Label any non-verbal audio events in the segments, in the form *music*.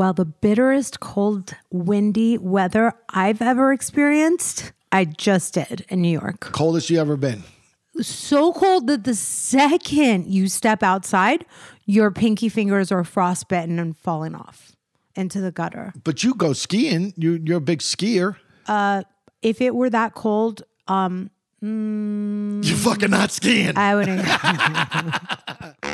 Well, the bitterest, cold, windy weather I've ever experienced, I just did in New York. Coldest you ever been? So cold that the second you step outside, your pinky fingers are frostbitten and falling off into the gutter. But you go skiing. You you're a big skier. If it were that cold, um, mm, You're fucking not skiing. I wouldn't. *laughs* *laughs*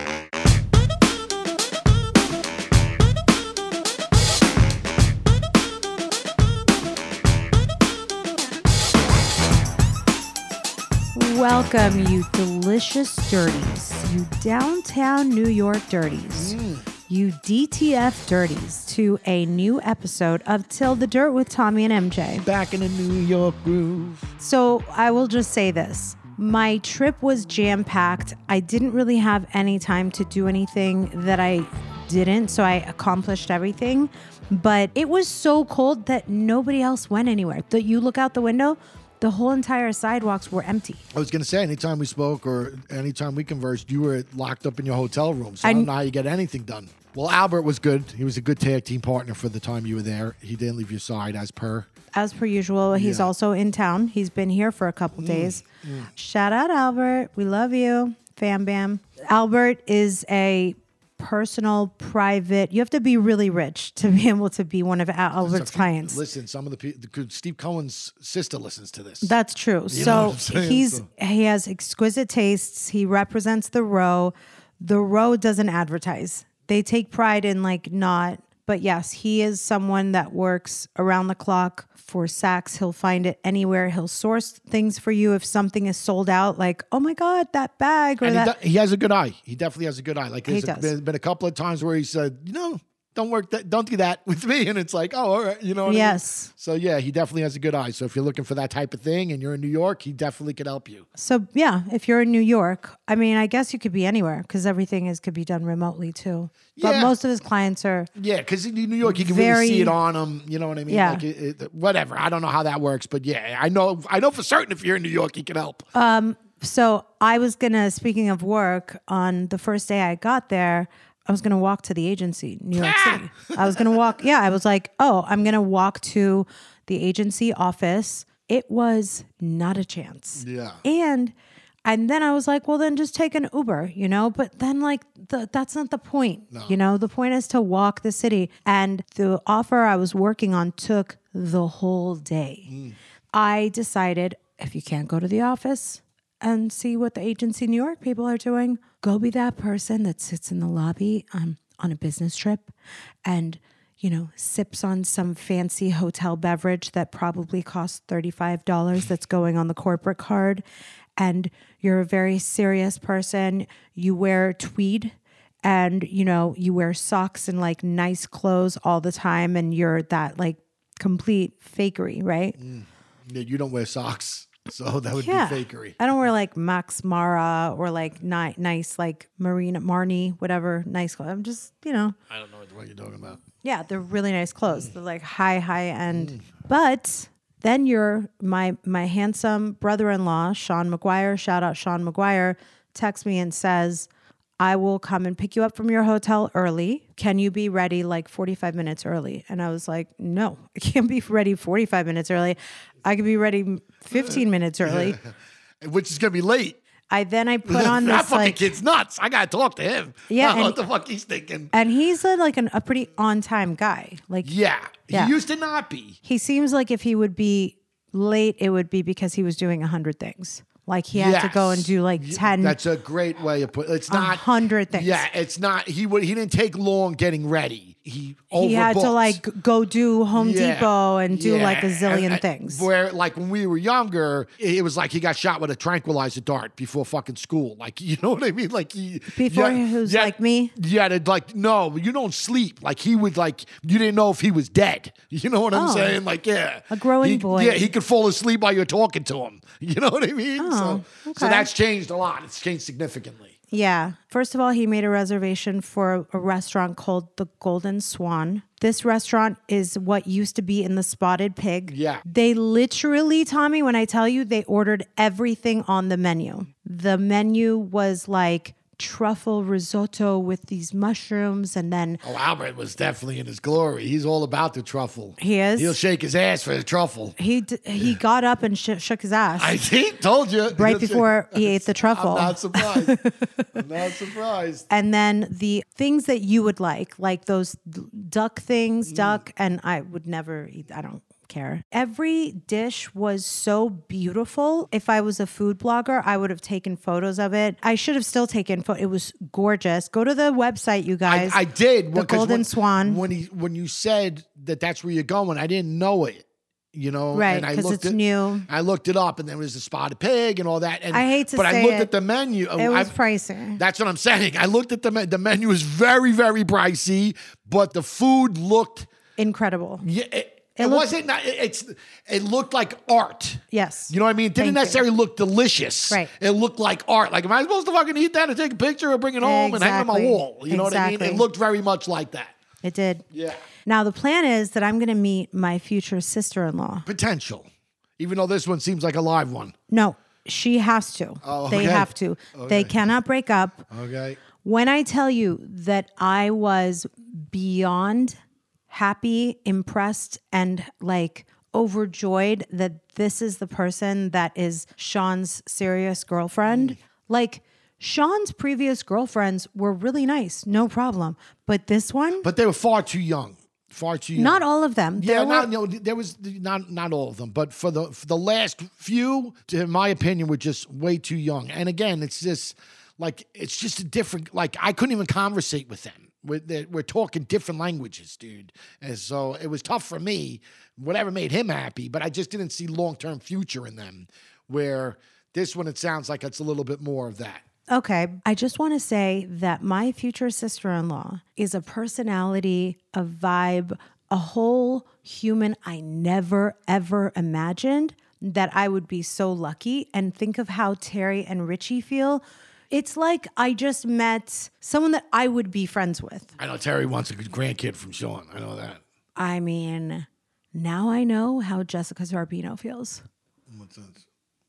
Welcome, you delicious dirties, you downtown New York dirties, mm. you DTF dirties, to a new episode of Till the Dirt with Tommy and MJ. Back in the New York groove. So I will just say this. My trip was jam packed. I didn't really have any time to do anything that I didn't. So I accomplished everything. But it was so cold that nobody else went anywhere. That you look out the window, the whole entire sidewalks were empty. I was gonna say, anytime we spoke or anytime we conversed, you were locked up in your hotel room. So I, I- don't know how you get anything done. Well, Albert was good. He was a good tag team partner for the time you were there. He didn't leave your side as per. As per usual, he's Yeah. also in town. He's been here for a couple mm. days. Mm. Shout out, Albert. We love you. Fam bam. Albert is a personal, private, you have to be really rich to be *laughs* able to be one of Al- Albert's clients. Listen, some of the people, Steve Cohen's sister listens to this. That's true. know so what I'm saying? he's So- he has exquisite tastes. He represents the row. The row doesn't advertise. They take pride in like not. But yes, he is someone that works around the clock for Saks. He'll find it anywhere. He'll source things for you if something is sold out. Like, oh my god, that bag or and he, that. he has a good eye. He definitely has a good eye. Like He there's been, been a couple of times where he said, you know, don't work that, don't do that *laughs* with me, and it's like, oh, all right, you know. What I mean? Yes. So yeah, he definitely has a good eye. So if you're looking for that type of thing and you're in New York, he definitely could help you. So yeah, if you're in New York, I mean, I guess you could be anywhere because everything is could be done remotely too. But Yeah. most of his clients are Yeah, because in New York, you can Very- really see it on them. You know what I mean? Yeah. Like it, it- whatever. I don't know how that works, but yeah, I know. I know for certain if you're in New York, he can help. Um so I was gonna, speaking of work, on the first day I got there, I was gonna walk to the agency, New York ah! City. I was gonna walk. Yeah, I was like, oh, I'm gonna walk to the agency office. It was not a chance. Yeah. And and then I was like, well, then just take an Uber, you know. But then, like, the, that's not the point, you know. The point is to walk the city. And the offer I was working on took the whole day. Mm. I decided if you can't go to the office and see what the agency New York people are doing, go be that person that sits in the lobby um, on a business trip and you know, sips on some fancy hotel beverage that probably costs $35 that's going on the corporate card. And you're a very serious person. You wear tweed and, you know, you wear socks and like nice clothes all the time. And you're that like complete fakery, right? Yeah, you don't wear socks, so *laughs* that would Yeah. be fakery. I don't wear like Max Mara or like ni- nice, like Marina Marnie, whatever, nice clothes. I'm just, you know, I don't know what you're talking about. Yeah, they're really nice clothes. They're like high, high end. Mm. But then you're my my handsome brother-in-law, Sean McGuire. Shout out Sean McGuire. Texts me and says, I will come and pick you up from your hotel early. Can you be ready like 45 minutes early? And I was like, no, I can't be ready 45 minutes early. I could be ready 15 minutes early. *laughs* Which is gonna be late. I then I put on *laughs* that this fucking like kid's nuts. I gotta talk to him. Yeah, I don't know and- what the fuck he's thinking. and he's a, like an, a pretty on time guy. Like Yeah, Yeah. he used to not be. he seems like if he would be late, it would be because he was doing a hundred things. Like he had to go and do like Y- ten, That's a great way of putting. It's a not hundred things. Yeah, it's not. He would. He didn't take long getting ready. He he had to like go do Home Yeah. Depot and do like a zillion And- things. Where like when we were younger, it was like he got shot with a tranquilizer dart before fucking school. Like *laughs* you know what I mean? Like he Before yeah, he was yeah, like me? Yeah, to like no, you don't sleep. Like he would like you didn't know if he was dead. *laughs* You know what I'm Oh. saying? Like yeah, A growing He- boy. Yeah, he could fall asleep while you're talking to him. *laughs* You know what I mean? Oh, so, so that's changed a lot. It's changed significantly. Yeah. First of all, he made a reservation for a restaurant called the Golden Swan. This restaurant is what used to be in the Spotted Pig. Yeah. They literally, Tommy, when I tell you, they ordered everything on the menu. The menu was like truffle risotto with these mushrooms and then Oh, Albert was definitely in his glory. He's all about the truffle. He is? He'll shake his ass for the truffle. he d- he got up and sh- shook his ass. I see, told you. Right before he ate the truffle. I'm not surprised. *laughs* I'm not surprised. and then the things that you would like, like those duck things, mm. duck, and I would never eat. I don't care. Every dish was so beautiful. If I was a food blogger, I would have taken photos of it. I should have still taken photos. It was gorgeous. Go to the website, you guys. I did. The because Golden when, Swan. When he when you said that that's where you're going, I didn't know it. You know, Right, and I 'cause looked it's it- new. I looked it up, and there was the spotted pig and all that. And I hate to but I looked it. at the menu. Oh, it was I- pricey. That's what I'm saying. I looked at the me- the menu was very very pricey, but the food looked. Incredible. Yeah, it, it, looked- wasn't. not- It, it's. It looked like art. Yes. You know what I mean? It didn't Thank you. necessarily look delicious. Right. It looked like art. Like, am I supposed to fucking eat that and take a picture or bring it home and hang it on my wall? You know what I mean? It looked very much like that. It did. Yeah. Now the plan is that I'm going to meet my future sister-in-law. Potential. Even though this one seems like a live one. No, she has to. Oh, They have to. They cannot break up. Okay. When I tell you that I was beyond happy, impressed, and like overjoyed that this is the person that is Sean's serious girlfriend, like Sean's previous girlfriends were really nice, no problem. But this one, But they were far too young. Far too young. not all of them. Yeah, There not, were- no, there was not not all of them, but for the for the last few, in my opinion, were just way too young. And again, it's just like it's just a different. Like I couldn't even conversate with them. We're, we're talking different languages, dude, and so it was tough for me. Whatever made him happy, but I just didn't see long term future in them. Where this one, it sounds like it's a little bit more of that. Okay. I just want to say that my future sister in law is a personality, a vibe, a whole human I never, ever imagined that I would be so lucky. And think of how Terry and Richie feel. It's like I just met someone that I would be friends with. I know Terry wants a grandkid from Sean. I know that. I mean, now I know how Jessica Zarbino feels. What's that?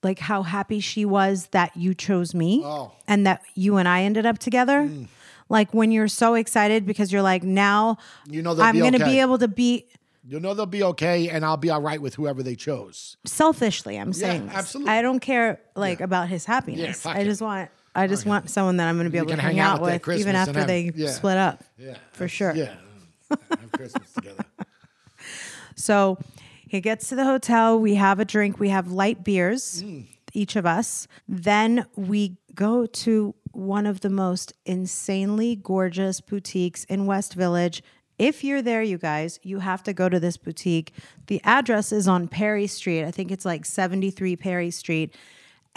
like how happy she was that you chose me Oh. and that you and I ended up together. Mm. Like when you're so excited because you're like, now You know I'm going to okay. be able to be You know they'll be okay, and I'll be all right with whoever they chose. selfishly. I'm saying this. absolutely. I don't care like about his happiness. fuck I just want. I just want someone that I'm going to be able to hang, hang out with with, even after have- they yeah. split up. Yeah, For sure. Yeah, have *laughs* Christmas together. So he gets to the hotel. We have a drink. We have light beers, mm. each of us. Then we go to one of the most insanely gorgeous boutiques in West Village. If you're there, you guys, you have to go to this boutique. The address is on Perry Street. I think it's like 73 Perry Street.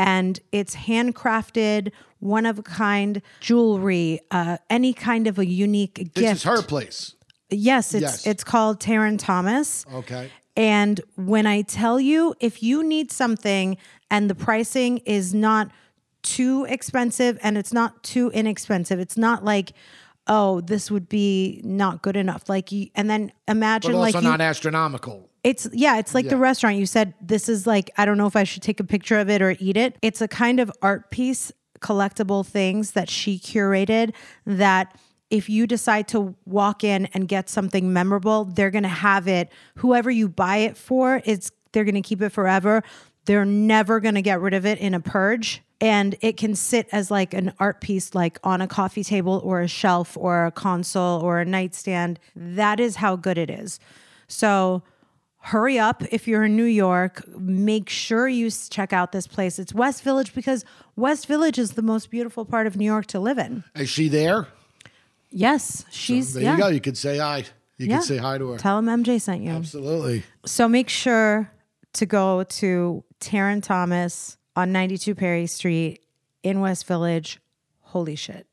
And it's handcrafted, one of a kind jewelry, uh, any kind of a unique gift. This is her place. Yes, it's Yes. it's called Taryn Thomas. Okay. And when I tell you, if you need something and the pricing is not too expensive and it's not too inexpensive, it's not like, oh, this would be not good enough. Like, you, and then imagine But also like you, not astronomical. it's yeah, it's like the restaurant. You said this is like I don't know if I should take a picture of it or eat it. It's a kind of art piece, collectible things that she curated that if you decide to walk in and get something memorable, they're going to have it. Whoever you buy it for, it's they're going to keep it forever. They're never going to get rid of it in a purge. And it can sit as like an art piece, like on a coffee table or a shelf or a console or a nightstand. That is how good it is. So hurry up if you're in New York. Make sure you check out this place. It's West Village because West Village is the most beautiful part of New York to live in. Is she there? Yes, she's There yeah. you go. You could say hi. You Yeah. can say hi to her. Tell him MJ sent you. Absolutely. So make sure to go to Taryn Thomas on 92 Perry Street in West Village. Holy shit.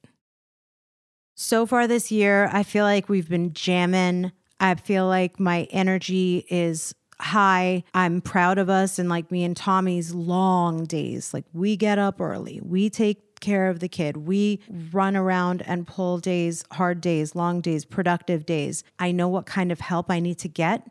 So far this year, I feel like we've been jamming. I feel like my energy is high. I'm proud of us and like me and Tommy's long days. Like we get up early, we take care of the kid, we run around and pull days, hard days, long days, productive days. I know what kind of help I need to get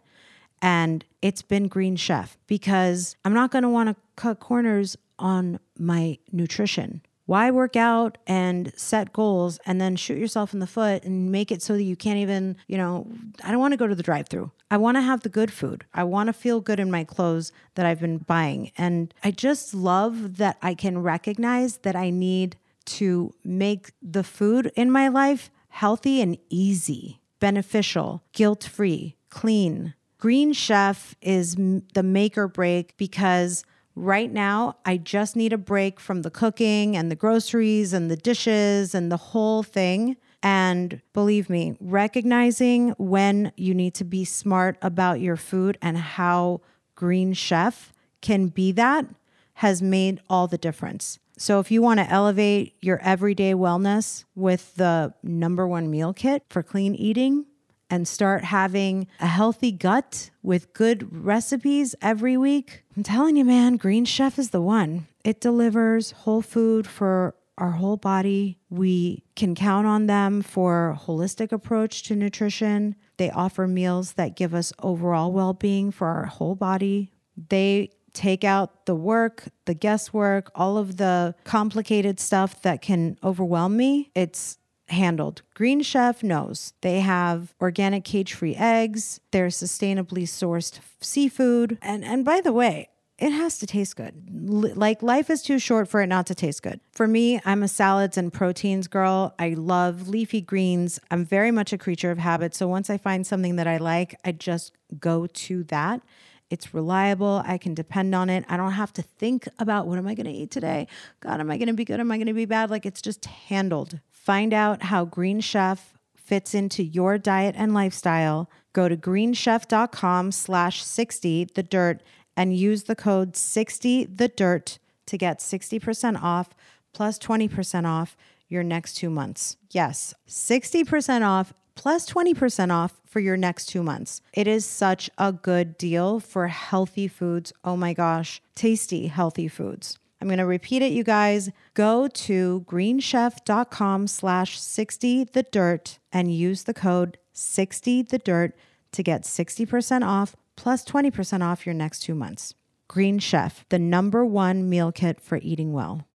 and it's been Green Chef because I'm not going to want to cut corners on my nutrition. Why work out and set goals and then shoot yourself in the foot and make it so that you can't even, you know, I don't want to go to the drive through. I want to have the good food. I want to feel good in my clothes that I've been buying. And I just love that I can recognize that I need to make the food in my life healthy and easy, beneficial, guilt free, clean, Green Chef is the make or break because right now I just need a break from the cooking and the groceries and the dishes and the whole thing. And believe me, recognizing when you need to be smart about your food and how Green Chef can be that has made all the difference. So, if you want to elevate your everyday wellness with the number one meal kit for clean eating, and start having a healthy gut with good recipes every week, I'm telling you, man, Green Chef is the one. It delivers whole food for our whole body. We can count on them for a holistic approach to nutrition. They offer meals that give us overall well-being for our whole body. They take out the work, the guesswork, all of the complicated stuff that can overwhelm me. It's handled. Green Chef knows they have organic cage free eggs, they're sustainably sourced seafood. And, and by the way, it has to taste good. L- like life is too short for it not to taste good. For me, I'm a salads and proteins girl. I love leafy greens. I'm very much a creature of habit. So once I find something that I like, I just go to that. It's reliable. I can depend on it. I don't have to think about what am I going to eat today? God, am I going to be good? Am I going to be bad? Like it's just handled. Find out how Green Chef fits into your diet and lifestyle. Go to greenchef.com slash 60 the dirt and use the code 60 the dirt to get 60% off plus 20% off your next two months. Yes, 60% off plus 20% off for your next two months. It is such a good deal for healthy foods. Oh my gosh, tasty, healthy foods. I'm going to repeat it, you guys. Go to greenchef.com slash 60 the dirt and use the code 60 the dirt to get 60% off plus 20% off your next two months. Green Chef, the number one meal kit for eating well.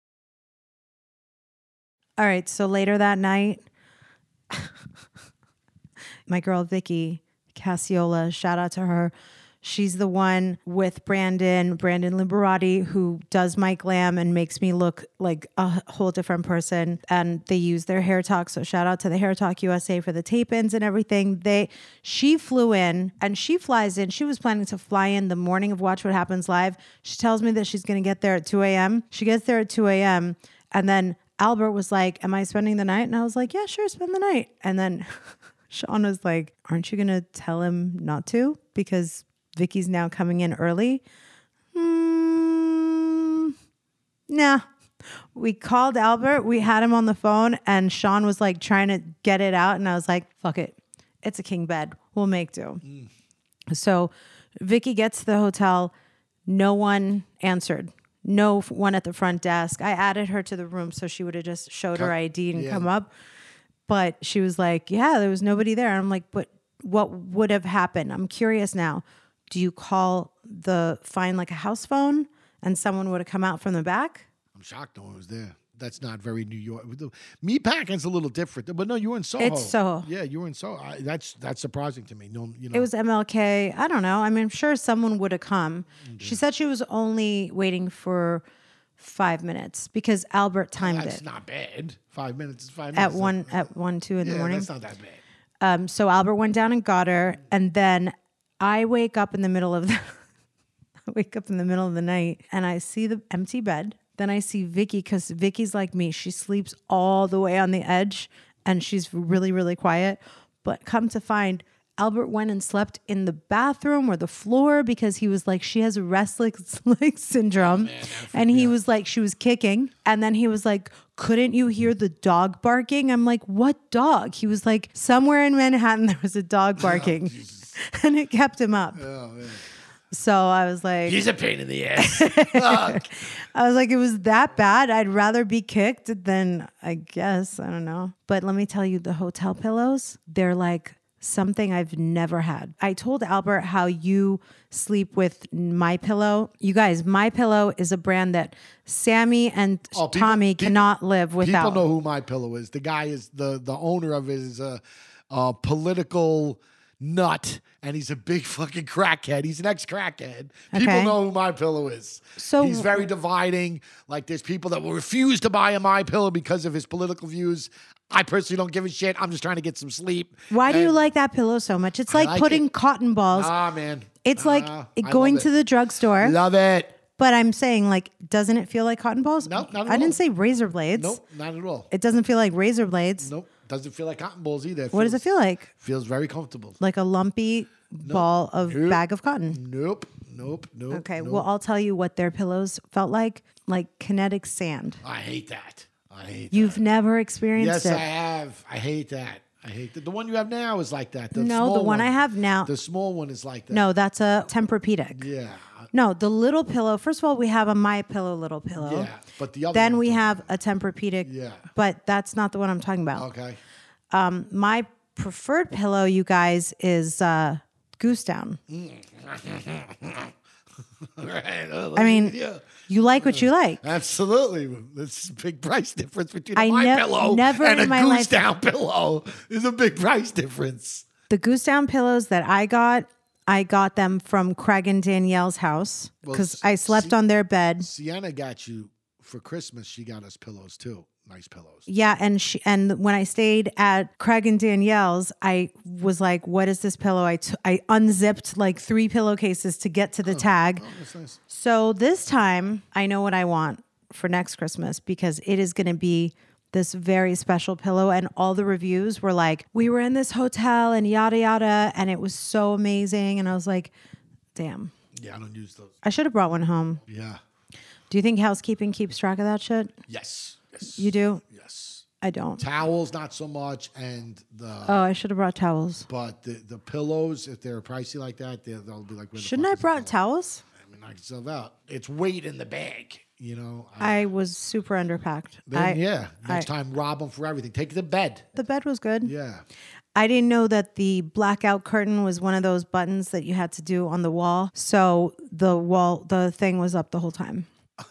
All right, so later that night, *laughs* my girl Vicky Cassiola, shout out to her. She's the one with Brandon, Brandon Liberati, who does my glam and makes me look like a whole different person. And they use their hair talk. So shout out to the Hair Talk USA for the tape ins and everything. They she flew in and she flies in. She was planning to fly in the morning of Watch What Happens Live. She tells me that she's gonna get there at 2 a.m. She gets there at 2 a.m. and then Albert was like, Am I spending the night? And I was like, Yeah, sure, spend the night. And then *laughs* Sean was like, Aren't you gonna tell him not to? Because Vicky's now coming in early. Hmm, nah. We called Albert, we had him on the phone, and Sean was like trying to get it out. And I was like, fuck it. It's a king bed. We'll make do. So Vicky gets to the hotel. No one answered. No one at the front desk. I added her to the room so she would have just showed her ID and yeah. come up. But she was like, Yeah, there was nobody there. I'm like, But what would have happened? I'm curious now. Do you call the find like a house phone and someone would have come out from the back? I'm shocked no one was there. That's not very New York. Me Meat packing's a little different, but no, you were in Soho. It's Soho. Yeah, you were in Soho. I, that's that's surprising to me. No, you know, It was MLK. I don't know. I mean, I'm sure someone would have come. Mm-hmm. She said she was only waiting for five minutes because Albert timed that's it not bad. Five minutes is five at one at one two in Yeah, the morning. that's not that bad. Um, so Albert went down and got her, and then I wake up in the middle of the *laughs* I wake up in the middle of the night and I see the empty bed. Then I see Vicky because Vicky's like me. She sleeps all the way on the edge and she's really, really quiet. But come to find, Albert went and slept in the bathroom or the floor because he was like, she has restless *laughs* leg syndrome. and he was like, she was kicking. And then he was like, couldn't you hear the dog barking? I'm like, what dog? He was like, somewhere in Manhattan, *laughs* there was a dog oh, barking. *laughs* and it kept him up. Oh, so I was like, He's a pain in the ass. I was like, it was that bad. I'd rather be kicked than I guess. I don't know. But let me tell you, the hotel pillows, they're like something I've never had. I told Albert how you sleep with my pillow. You guys, my pillow is a brand that Sammy and Oh, people- Tommy pe- cannot live without. People know who my pillow is. The guy is the the owner of it is a, a political nut, and he's a big fucking crackhead. He's an ex crackhead. People know who my pillow is. So- he's very dividing. Like there's people that will refuse to buy a my pillow because of his political views. I personally don't give a shit. I'm just trying to get some sleep. Why do you like that pillow so much? It's like, like putting it. cotton balls. Ah man, it's like it- going to the drugstore. Love it. But I'm saying, like, doesn't it feel like cotton balls? No, not at all. I all. didn't say razor blades. Nope, not at all. It doesn't feel like razor blades. Nope, doesn't feel like cotton balls either. What does it feel like? Feels very comfortable. Like a lumpy ball of Nope. bag of cotton. Nope, nope, nope. Okay, nope. well, I'll tell you what their pillows felt like like kinetic sand. I hate that. I hate You've never experienced Yes, I have. I hate that. I hate that. The one you have now is like that. The no, the small one I have now. The small one is like that. no, that's a Tempur-Pedic. Yeah. No, the little pillow. First of all, we have a My Pillow little pillow. Yeah. But the other Then one we have a Tempur-Pedic. Yeah. But that's not the one I'm talking about. Okay. My preferred pillow, you guys, is uh, Goose Down. *laughs* Right. I mean, yeah. You like what you mm. like. Absolutely. There's a big price difference between a I my nev- pillow never and a goose life- down pillow. There's a big price difference. The Goose Down pillows that I got, I got them from Craig and Danielle's house Well, because s- I slept on their bed. Sienna got you for Christmas. She got us pillows too. Nice pillows. Yeah, and she and when I stayed at Craig and Danielle's, I was like, "What is this pillow?" I t- I unzipped like three pillowcases to get to the oh, tag. Oh, that's nice. So this time, I know what I want for next Christmas because it is going to be this very special pillow. And all the reviews were like, "We were in this hotel and yada yada, and it was so amazing." And I was like, "Damn." Yeah, I don't use those. I should have brought one home. Yeah. Do you think housekeeping keeps track of that shit? Yes. Yes. You do? Yes. I don't. Towels, not so much, and the Oh, I should have brought towels. but the, the pillows, if they're pricey like that, they'll, they'll be like. Where Shouldn't I brought towels? I mean, I can sell that. It's weight in the bag, you know. I, I was super underpacked. then, I, yeah. Next I- time, rob them for everything. Take the bed. The bed was good. Yeah. I didn't know that the blackout curtain was one of those buttons that you had to do on the wall. So the wall, the thing was up the whole time. *laughs*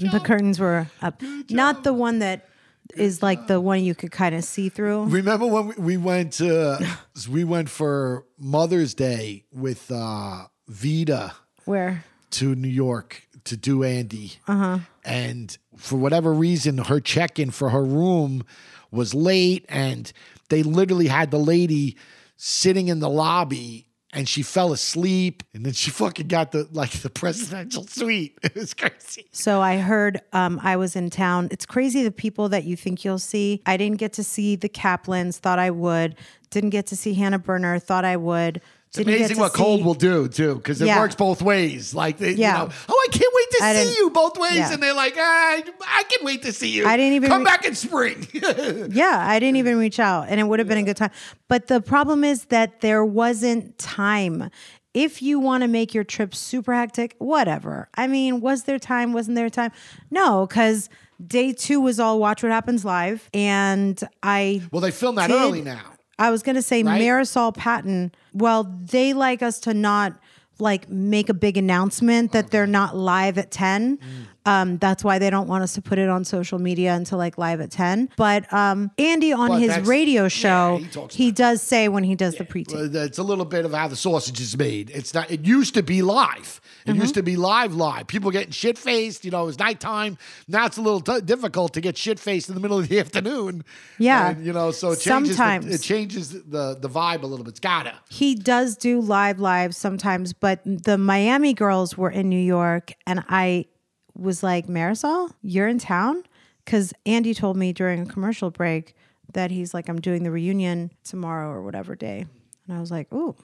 the curtains were up. Not the one that is like the one you could kind of see through. Remember when we, we went to we went for Mother's Day with uh, Vida Where? to New York to do Andy. Uh-huh. And for whatever reason, her check in for her room was late, and they literally had the lady sitting in the lobby. And she fell asleep, and then she *laughs* fucking got the like the presidential suite. *laughs* It was crazy. So I heard um, I was in town. It's crazy the people that you think you'll see. I didn't get to see the Kaplans, thought I would. Didn't get to see Hannah Berner, thought I would. It's Didn't amazing what cold will do too, because it Yeah. works both ways. Like, they, Yeah. you know, oh, I can't wait to I see you both ways, yeah. and they're like, ah, I can wait to see you. I didn't even come re- back in spring. *laughs* Yeah, I didn't even reach out and it would have been a good time. But the problem is that there wasn't time. If you want to make your trip super hectic, whatever. I mean, was there time? Wasn't there time? No, because day two was all Watch What Happens Live. And I well, they film that did- early now. I was gonna say Right? Marysol Patton. Well, they like us to not like make a big announcement that they're not live at ten. Mm. Um, that's why they don't want us to put it on social media until like live at ten. But um, Andy on But his radio yeah, show, he he does say when he does the pre-tape. Well, It's a little bit of how the sausage is made. It's not. It used to be live. It Mm-hmm. used to be live, live. People getting shit faced. You know, it was nighttime. Now it's a little t- difficult to get shit faced in the middle of the *laughs* afternoon. Yeah. And, you know, so it changes. Sometimes. the, it changes the the vibe a little bit. It's gotta. he does do live live sometimes, but the Miami girls were in New York, and I was like, Marysol, you're in town? Because Andy told me during a commercial break that he's like, I'm doing the reunion tomorrow or whatever day. And And I was like, ooh,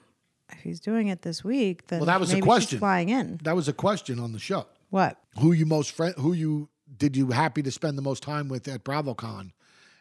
if he's doing it this week, then Well, that was she's question. flying in. That was a question on the show. What? Who you most friend? Who you did you happy to spend the most time with at BravoCon?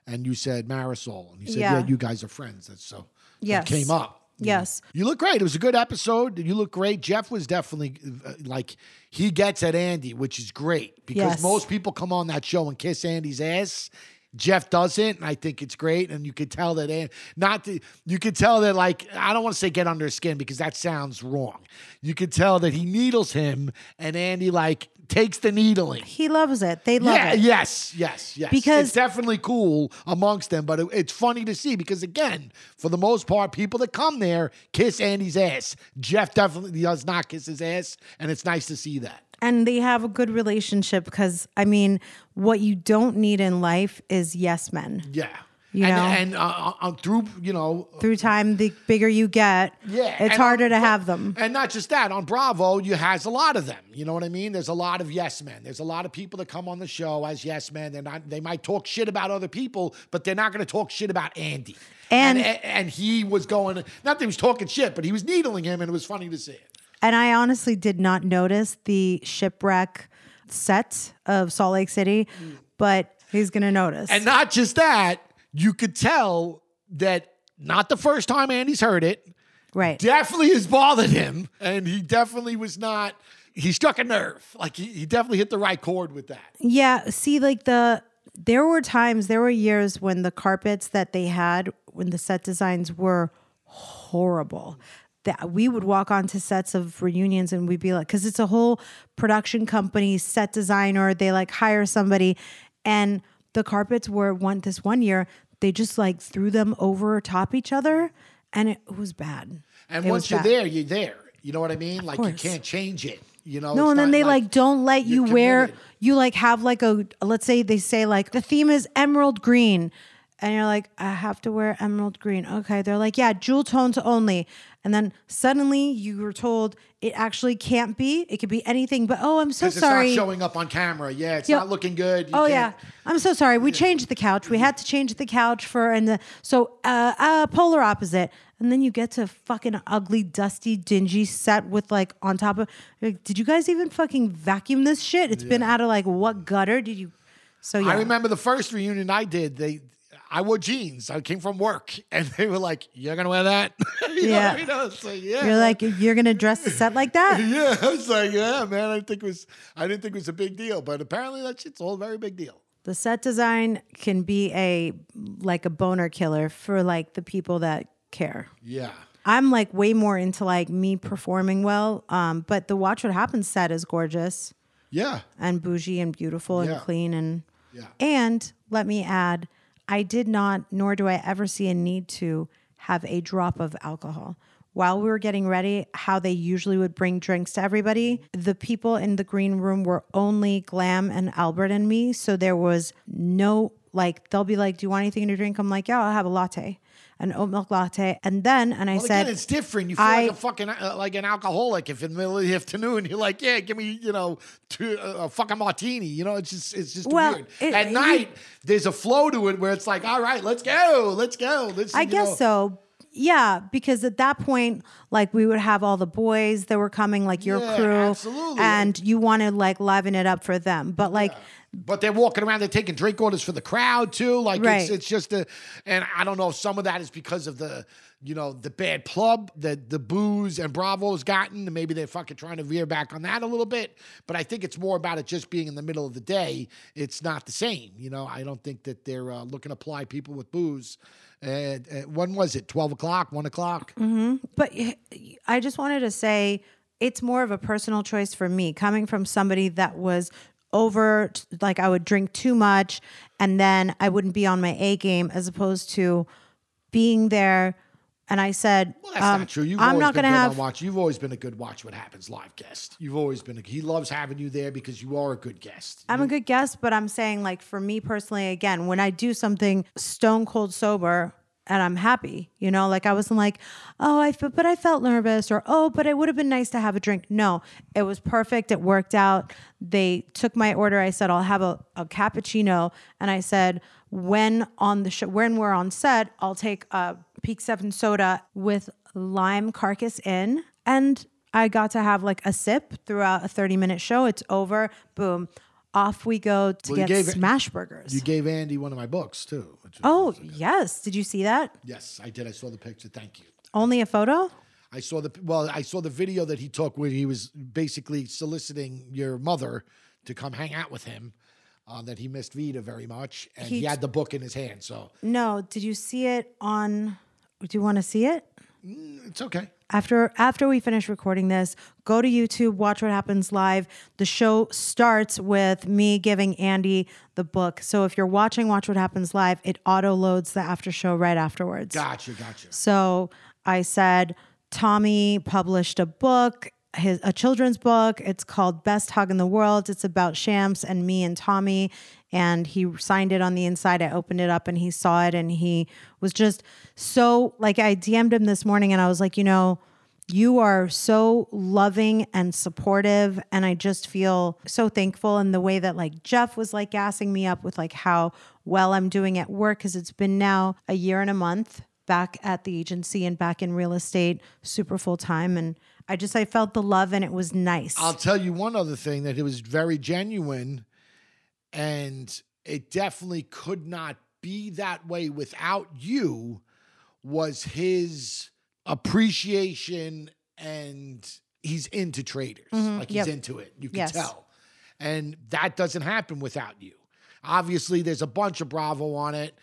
And you said Marysol, and you said, "Yeah, Yeah. you guys are friends." That's so. that Yes. came up. Yes. You look great. It was a good episode. You look great. Jeff was definitely uh, like he gets at Andy, which is great because Yes. most people come on that show and kiss Andy's ass. Jeff doesn't, and I think it's great. And you could tell that, and not the, you could tell that like I don't want to say get under his skin because that sounds wrong. You could tell that he needles him, and Andy like takes the needling. He loves it. They love Yeah, it. yes, yes, yes. Because- it's definitely cool amongst them, but it- it's funny to see because again, for the most part, people that come there kiss Andy's ass. Jeff definitely does not kiss his ass, and it's nice to see that. And they have a good relationship because I mean, what you don't need in life is yes men. Yeah. You and know? and uh, uh, through you know Through time, the bigger you get, Yeah, it's harder on- to have them. And not just that, on Bravo, you has a lot of them. You know what I mean? There's a lot of yes men. There's a lot of people that come on the show as yes men. They're not. They might talk shit about other people, but they're not going to talk shit about Andy. And- and and he was going. Not that he was talking shit, but he was needling him, and it was funny to see it. And I honestly did not notice the shipwreck set of Salt Lake City, but he's gonna notice. And not just that, you could tell that not the first time Andy's heard it. right. Definitely has bothered him, and he definitely was not. He struck a nerve. Like he, he definitely hit the right chord with that. Yeah, see, like the there were times, there were years when the carpets that they had, when the set designs were horrible. That we would walk onto sets of reunions and we'd be like, because it's a whole production company, set designer, they like hire somebody, and the carpets were one this one year, they just like threw them over top each other, and it was bad. And It once you're bad. there, you're there. You know what I mean? Like you can't change it. You know. No, and then they like, don't let you wear. committed. You like have like a let's say they say like the theme is emerald green, and you're like I have to wear emerald green. Okay, they're like yeah, jewel tones only, and then suddenly you were told it actually can't be. It could be anything. But oh, I'm so sorry. It's not showing up on camera. Yeah, it's Yeah. not looking good. You Oh yeah, I'm so sorry. We changed the couch. We had to change the couch for and the so uh, uh polar opposite. And then you get to fucking ugly, dusty, dingy set with like on top of. Like, did you guys even fucking vacuum this shit? It's been out of like what gutter did you? So yeah, I remember the first reunion I did. They, I wore jeans. I came from work, *laughs* and they were like, "You're gonna wear that?" You *laughs* Yeah. you know, it's like, yeah. You're like you're gonna dress the set like that. *laughs* yeah. I was like, yeah, man. I didn't think it was. I didn't think it was a big deal, but apparently that shit's all a very big deal. The set design can be a like a boner killer for like the people that care. Yeah. I'm like way more into like me performing well. Um, but the Watch What Happens set is gorgeous Yeah. and bougie and beautiful and clean and Yeah. and let me add, I did not, nor do I ever see a need to have a drop of alcohol. While we were getting ready, how they usually would bring drinks to everybody, the people in the green room were only Glam and Albert and me. So there was no, like, they'll be like, Do you want anything to drink? I'm like, Yeah, I'll have a latte, an oat milk latte. And then, and I Well, said, again, it's different. You feel I- like a fucking uh, like an alcoholic if in the middle of the afternoon *laughs* you're like, yeah, give me you know two, uh, a fucking martini. You know, it's just it's just Well, weird. it- At you- night, there's a flow to it where it's like, all right, let's go, let's go. Let's, I guess know. so. Yeah, because at that point, like we would have all the boys that were coming, like your Yeah, crew, absolutely. and you want to like liven it up for them. But like, But they're walking around, they're taking drink orders for the crowd too. Like it's Right. it's just a, and I don't know if some of that is because of the, you know, the bad club that the booze and Bravo's gotten, and maybe they're fucking trying to veer back on that a little bit. But I think it's more about it just being in the middle of the day. It's not the same, you know. I don't think that they're uh, looking to ply people with booze. When was it? Twelve o'clock, one o'clock. Mm-hmm. but I just wanted to say it's more of a personal choice for me, coming from somebody that was over, like I would drink too much, and then I wouldn't be on my A game, as opposed to being there. And I said, Well, that's um, not true. You've I'm not going to have watch. You've always been a good watch what happens live guest. You've always been. A, he loves having you there because you are a good guest. I'm a good guest, but I'm saying like for me personally, again, when I do something stone cold sober and I'm happy, you know, like I wasn't like, oh, I but I felt nervous or oh, but it would have been nice to have a drink. No, it was perfect. It worked out. They took my order. I said I'll have a, a cappuccino, and I said when on the show, when we're on set, I'll take a Peak Seven soda with Lime Carcass in, And I got to have like a sip throughout a 30 minute show. It's over. Boom. Off we go to Well, get gave smash burgers. You gave Andy one of my books too. oh, yes. Did you see that? yes, I did. I saw the picture. Thank you. Only a photo? I saw the well. I saw the video that he took where he was basically soliciting your mother to come hang out with him. Uh, that he missed Vida very much, and he, He- had the book in his hand. So No. Did you see it on? Do you want to see it? Mm, it's okay. after after we finish recording this go to youtube watch what happens live the show starts with me giving andy the book so if you're watching watch what happens live it auto loads the after show right afterwards Gotcha, gotcha. so i said tommy published a book his a children's book it's called best hug in the world it's about shams and me and tommy and he signed it on the inside. I opened it up and he saw it and he was just so like i dm'd him this morning and i was like you know you are so loving and supportive and i just feel so thankful in the way that like jeff was like gassing me up with like how well i'm doing at work because it's been now a year and a month back at the agency and back in real estate super full time and i just i felt the love and it was nice. I'll tell you one other thing that it was very genuine, and it definitely could not be that way without you. Was his appreciation and he's into Traitors, like he's Yep. into it. You can Yes. tell, and that doesn't happen without you. Obviously, there's a bunch of Bravo on it.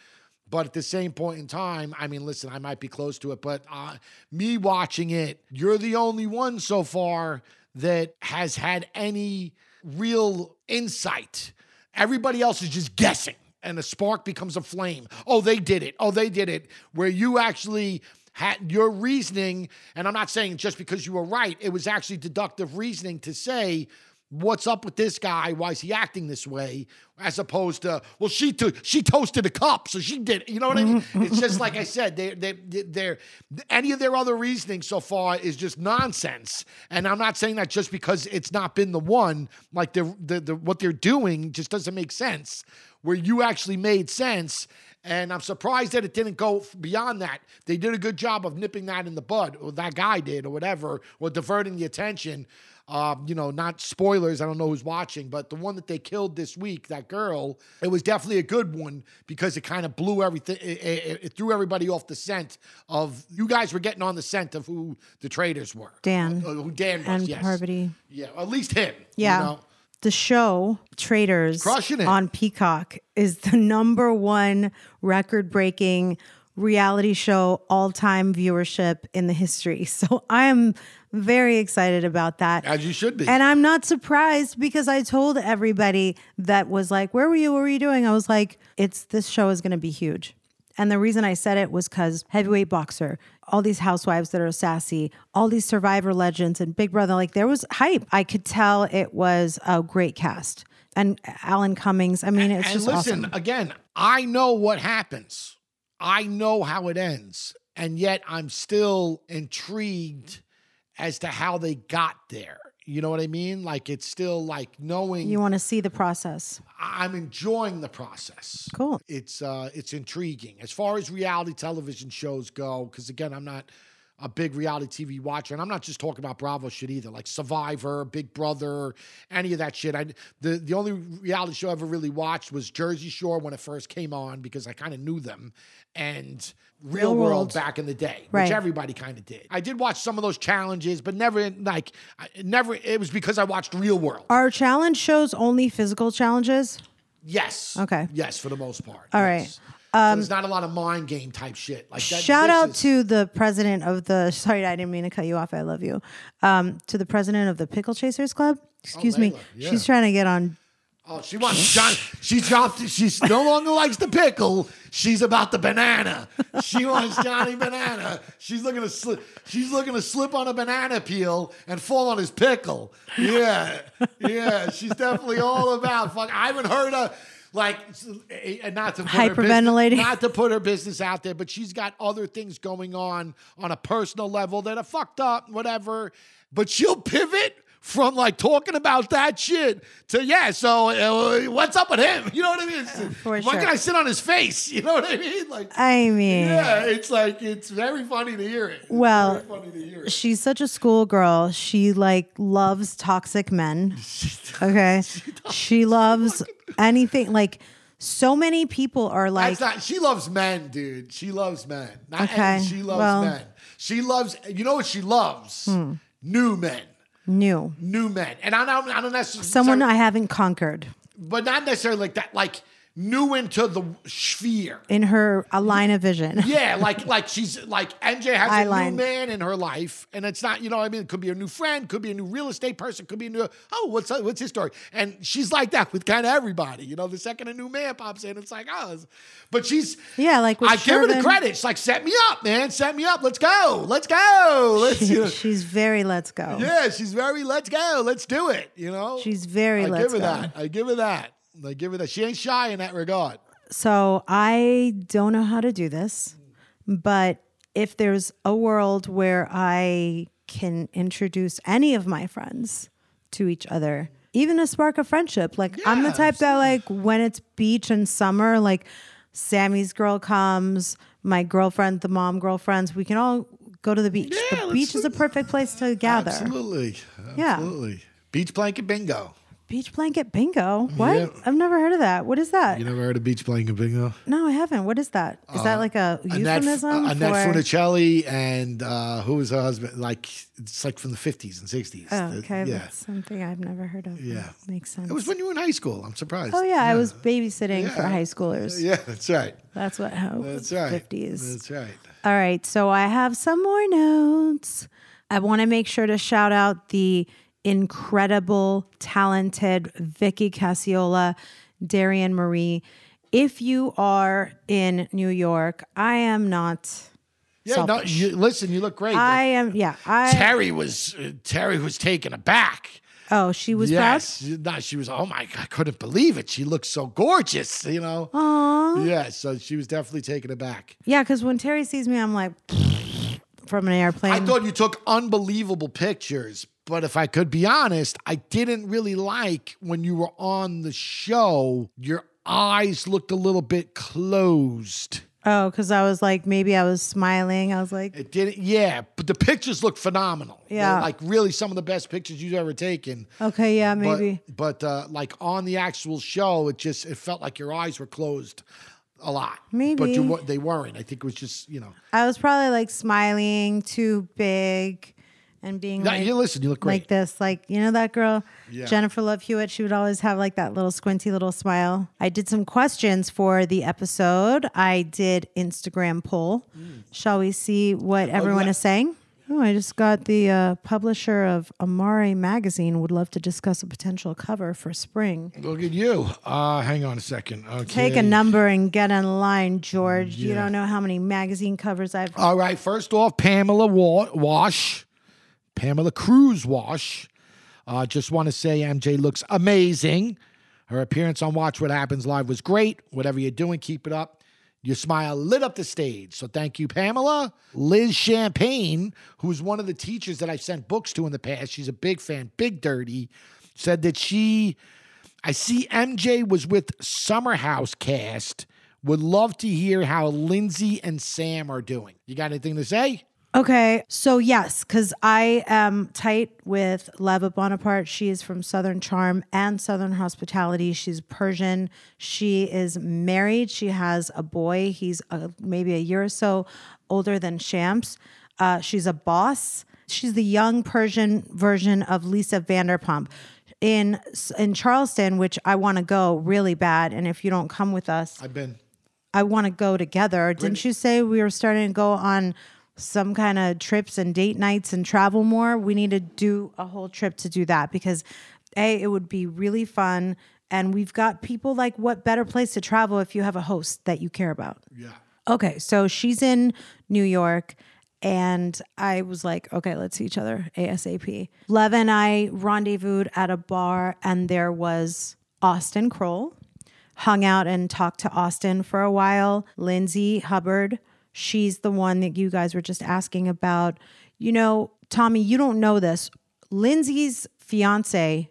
But at the same point in time, I mean, listen, I might be close to it, but uh, me watching it, you're the only one so far that has had any real insight. Everybody else is just guessing, and the spark becomes a flame. Oh, they did it. Oh, they did it. Where you actually had your reasoning, and I'm not saying just because you were right, it was actually deductive reasoning to say, what's up with this guy? Why is he acting this way? As opposed to, well, she took she toasted a cup, so she did. it. You know what I mean? Mm-hmm. it's just like I said, they they they're any of their other reasoning so far is just nonsense. And I'm not saying that just because it's not been the one. Like the the, the what they're doing just doesn't make sense. Where you actually made sense. And I'm surprised that it didn't go beyond that. They did a good job of nipping that in the bud, or that guy did, or whatever, or diverting the attention. Um, you know, not spoilers. I don't know who's watching, but the one that they killed this week, that girl, it was definitely a good one because it kind of blew everything. It, it- it threw everybody off the scent of you guys were getting on the scent of who the traitors were. Dan Uh, who Dan was. and yes. Parvati. Yeah, at least him. Yeah. You know? The show Traitors on Peacock is the *laughs* number one record breaking reality show all time viewership in the history. *laughs* So I am very excited about that. As you should be. And I'm not surprised because I told everybody that was like, Where were you? What were you doing? I was like, It's this show is going to be huge. And the reason I said it was because heavyweight boxer, all these housewives that are sassy, all these survivor legends, and Big Brother, like there was hype. I could tell it was a great cast. And Alan Cummings, I mean, it's and just listen, awesome. again, I know what happens. I know how it ends. And yet I'm still intrigued as to how they got there. You know what I mean? Like it's still like knowing You want to see the process. I'm enjoying the process. Cool. It's uh it's intriguing. As far as reality television shows go, because again, I'm not a big reality TV watcher, and I'm not just talking about Bravo shit either, like Survivor, Big Brother, any of that shit. I the the only reality show I ever really watched was Jersey Shore when it first came on because I kind of knew them, and Real, Real World. World. back in the day, Right. which everybody kind of did. I did watch some of those challenges, but never like never. It was because I watched Real World. Are challenge shows only physical challenges? Yes. Okay. Yes, for the most part. All yes. right. So there's not a lot of mind game type shit. Like that, Shout out is- to the president of the. Sorry, I didn't mean to cut you off. I love you. Um, to the president of the Pickle Chasers Club. Excuse me. Yeah. She's trying to get on. Oh, she wants John. She dropped. She's no longer likes the pickle. She's about the banana. She wants Johnny Banana. She's looking to slip. She's looking to slip on a banana peel and fall on his pickle. Yeah, yeah. She's definitely all about. Fuck. I haven't heard her. Like, not to put her business, not to put her business out there, but she's got other things going on on a personal level that are fucked up, whatever. But she'll pivot from like talking about that shit to yeah. So uh, what's up with him? *laughs* You know what I mean? For Why sure. can I sit on his face? *laughs* You know what I mean? Like I mean, yeah, it's like it's very funny to hear it. It's Well, funny to hear it. she's such a schoolgirl. She like loves toxic men. *laughs* Okay. She loves anything like so many people are like not. She loves men, dude. She loves men. Not Okay, and she loves well- men. She loves. You know what she loves? Hmm. New men. New. New men. And I don't. I don't necessarily. Someone I haven't conquered but not necessarily like that. Like new into the sphere. in her a line of vision. *laughs* Yeah, like like she's like NJ has a new man in her life, and it's not you know what I mean. It could be a new friend, could be a new real estate person, could be a new oh what's uh, what's his story, and she's like that with kind of everybody. You know, the second a new man pops in, it's like oh, but she's Yeah, like I give her the credit. She's like set me up, man, set me up. Let's go, let's go, *laughs* let's you know. She's very let's go. yeah, she's very let's go, let's do it. You know, She's very I let's give her go. that. I give her that. I give her that. She ain't shy in that regard. So I don't know how to do this, but if there's a world where I can introduce any of my friends to each other, even a spark of friendship, like I'm the Yeah, type that like when it's beach and summer, like Sammy's girl comes, my girlfriend, the mom girlfriends, we can all go to the beach. Yeah, the beach is a perfect place to gather. Absolutely, Yeah. absolutely. Beach blanket bingo. Beach blanket bingo. What? Yeah. I've never heard of that. What is that? You never heard of beach blanket bingo? no, I haven't. What is that? Is that like a Annette, euphemism? uh, Annette Funicello and uh, who was her husband? Like it's like from the fifties and sixties. Oh, okay. Yeah, That's something I've never heard of. Yeah. Makes sense. it was when you were in high school. I'm surprised. oh, yeah. I was babysitting for high schoolers. Yeah, that's right. That's what how That's right. 50s. That's right. All right. So I have some more notes. I want to make sure to shout out the incredible, talented Vicky Cassiola, Darian Marie. If you are in New York, I am not. Yeah, no, you, listen, you look great. I am. Yeah. I. Terry was uh, Terry was taken aback. oh, she was yes, she- no, she was. Oh my! God, I couldn't believe it. She looked so gorgeous. You know. Aww. Yeah, so she was definitely taken aback. Yeah, because when Terry sees me, I'm like from an airplane. I thought you took unbelievable pictures, but if I could be honest, I didn't really like when you were on the show. Your eyes looked a little bit closed. oh, because I was like, maybe I was smiling. I was like, It didn't. Yeah, but the pictures look phenomenal. They're, Yeah. like really some of the best pictures you've ever taken. okay, yeah, But- maybe. But, uh, like on the actual show, it just it felt like your eyes were closed a lot. Maybe, But you, they weren't. I think it was just you know. I was probably like smiling too big and being No, like, you listen. You look great. like this. Like, you know, that girl, Yeah. Jennifer Love Hewitt, she would always have like that little squinty little smile. I did some questions for the episode. I did Instagram poll. Mm. Shall we see what oh, everyone yeah. is saying? Oh, I just got the uh, publisher of Amare magazine would love to discuss a potential cover for spring. Look at you. Uh, hang on a second. Okay. Take a number and get in line, George. You don't know how many magazine covers I've. All right. First off, Pamela Wa- Wash, Pamela Cruz Wash. Uh, just want to say MJ looks amazing. Her appearance on Watch What Happens Live was great. Whatever you're doing, keep it up. Your smile lit up the stage. So thank you, Pamela. Liz Champagne, who's one of the teachers that I've sent books to in the past, she's a big fan, Big Dirty, said that she, I see MJ was with Summer House cast. Would love to hear how Lindsay and Sam are doing. You got anything to say? Okay, so yes, because I am tight with Leva Bonaparte. She is from Southern Charm and Southern Hospitality. She's Persian. She is married. She has a boy. He's uh maybe a year or so older than Shams. Uh, she's a boss. She's the young Persian version of Lisa Vanderpump. In in Charleston, which I want to go really bad, and if you don't come with us, I've been. I want to go together. Didn't you say we were starting to go on some kind of trips and date nights and travel more? We need to do a whole trip to do that because A, it would be really fun. And we've got people like, what better place to travel if you have a host that you care about? Yeah. Okay, so she's in New York, and I was like, okay, let's see each other ASAP. Lev and I rendezvoused at a bar, and there was Austin Kroll. Hung out and talked to Austin for a while. Lindsay Hubbard, she's the one that you guys were just asking about. You know, Tommy, you don't know this. Lindsay's fiance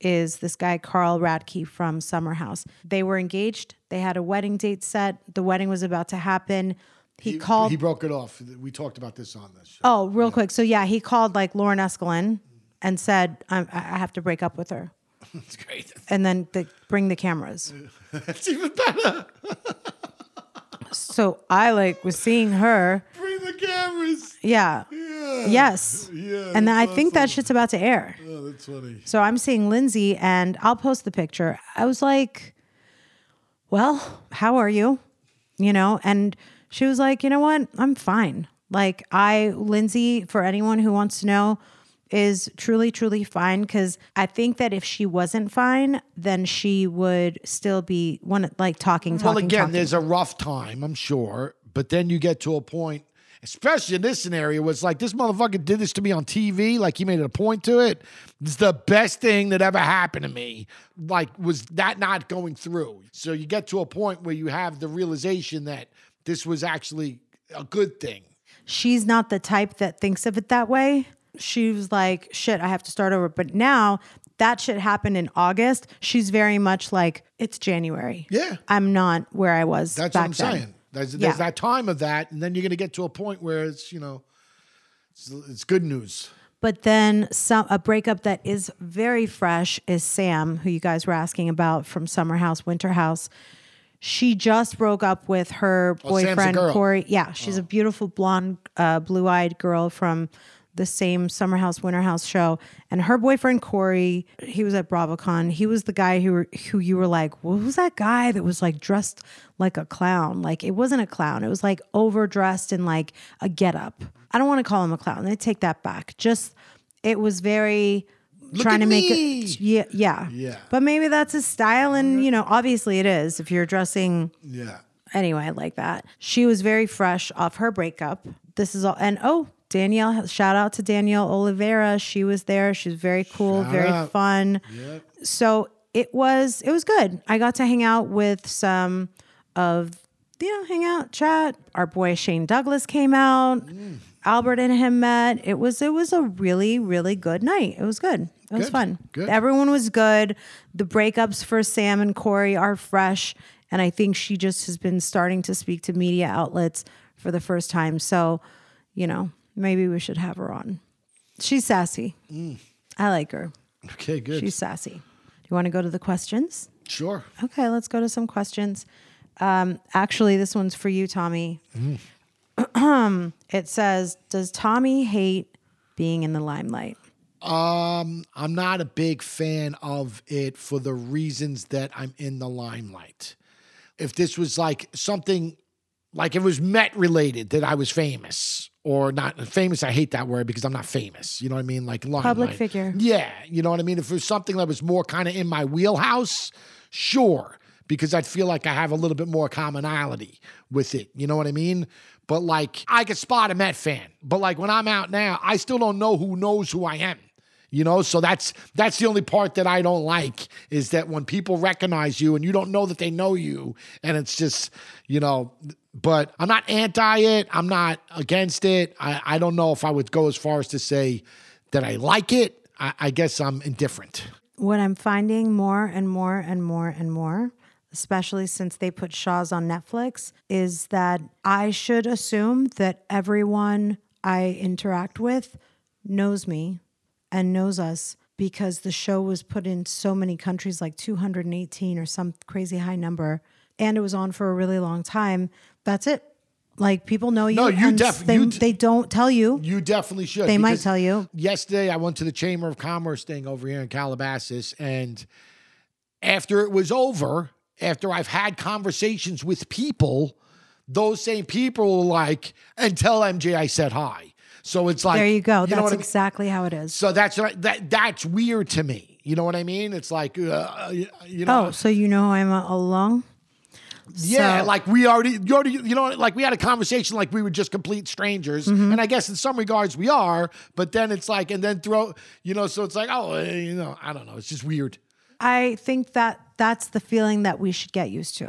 is this guy Carl Radke from Summer House. They were engaged. They had a wedding date set. The wedding was about to happen. He, called. He broke it off. We talked about this on this show. oh, real quick. So yeah, he called like Lauren Escalin and said, i "I I have to break up with her." *laughs* That's great. And then the, bring the cameras. *laughs* That's even better. *laughs* So I like was seeing her. Bring the cameras. Yeah. Yeah. Yes. Yeah, And then I think that shit's about to air. Oh, that's funny. So I'm seeing Lindsay and I'll post the picture. I was like, well, how are you? You know, and she was like, you know what? I'm fine. Like, I, Lindsay, for anyone who wants to know, is truly, truly fine. Cause I think that if she wasn't fine, then she would still be one like talking, talking. Well, again, talking. there's a rough time, I'm sure, but then you get to a point, especially in this scenario, where it's like this motherfucker did this to me on TV, like he made it a point to it. It's the best thing that ever happened to me. Like, was that not going through? So you get to a point where you have the realization that this was actually a good thing. she's not the type that thinks of it that way. She was like, shit, I have to start over. But now that shit happened in August. She's very much like, it's January. Yeah. I'm not where I was. That's what I'm then. saying. There's, Yeah. that time of that, and then you're going to get to a point where it's, you know, it's, it's good news. But then some a breakup that is very fresh is Sam, who you guys were asking about from Summer House, Winter House. She just broke up with her Oh, boyfriend girl. Corey. Yeah, she's a beautiful blonde, uh, blue-eyed girl from the same Summer House, Winter House show. And her boyfriend Corey, he was at BravoCon. He was the guy who who you were like, was that guy that was like dressed like a clown? Like it wasn't a clown. It was like overdressed in like a getup. I don't want to call him a clown. I take that back. Just it was very trying at to make me. it yeah yeah Yeah. but maybe that's his style and mm-hmm. you know obviously it is if you're dressing Yeah. anyway like that she was very fresh off her breakup this is all and oh danielle shout out to danielle olivera. She was there. She's very cool Shout very out. fun. So it was it was good. I got to hang out with some of you know hang out chat. Our boy shane douglas came out. Mm. albert and him met. It was it was a really really good night. It was good. It was Good, fun. Good. everyone was good. The breakups for sam and corey are fresh and i think she just has been starting to speak to media outlets for the first time. So you know maybe we should have her on she's sassy i like her Okay, good. she's sassy do you want to go to the questions sure. Okay, let's go to some questions. Um, actually, this one's for you, Tommy. *clears throat* it says, "Does Tommy hate being in the limelight?" Um, I'm not a big fan of it for the reasons that I'm in the limelight. If this was like something like it was Met related that I was famous or not famous, I hate that word because I'm not famous. You know what I mean? Like limelight. figure. Yeah, you know what I mean. If it was something that was more kind of in my wheelhouse, sure, because I'd feel like I have a little bit more commonality with it. You know what I mean? But like, I could spot a Met fan, but like when I'm out now, I still don't know who knows who I am. You know, so that's that's the only part that I don't like is that when people recognize you and you don't know that they know you, and it's just, you know, but I'm not anti it. I'm not against it. I, I don't know if I would go as far as to say that I like it. I, I guess I'm indifferent. What I'm finding more and more and more and more, especially since they put Shahs on Netflix, is that I should assume that everyone I interact with knows me and knows us because the show was put in so many countries, like 218 or some crazy high number, and it was on for a really long time. That's it. Like people know you. No, you and def- They, d- they don't tell you. You definitely should. They might tell you. Yesterday, I went to the Chamber of Commerce thing over here in Calabasas, and after it was over, after I've had conversations with people, those same people were like, "And tell MJ I said hi." So it's like There you go. know That's what I mean? exactly how it is. So that's that that's weird to me. You know what I mean? It's like, uh, you you know, Oh, so you know I'm all along? Yeah, So- like we already, you already, you know, like we had a conversation like we were just complete strangers, Mm-hmm. and I guess in some regards we are, but then it's like, and then throw, you know, so it's like, oh, eh, you know, I don't know, it's just weird. I think that that's the feeling that we should get used to.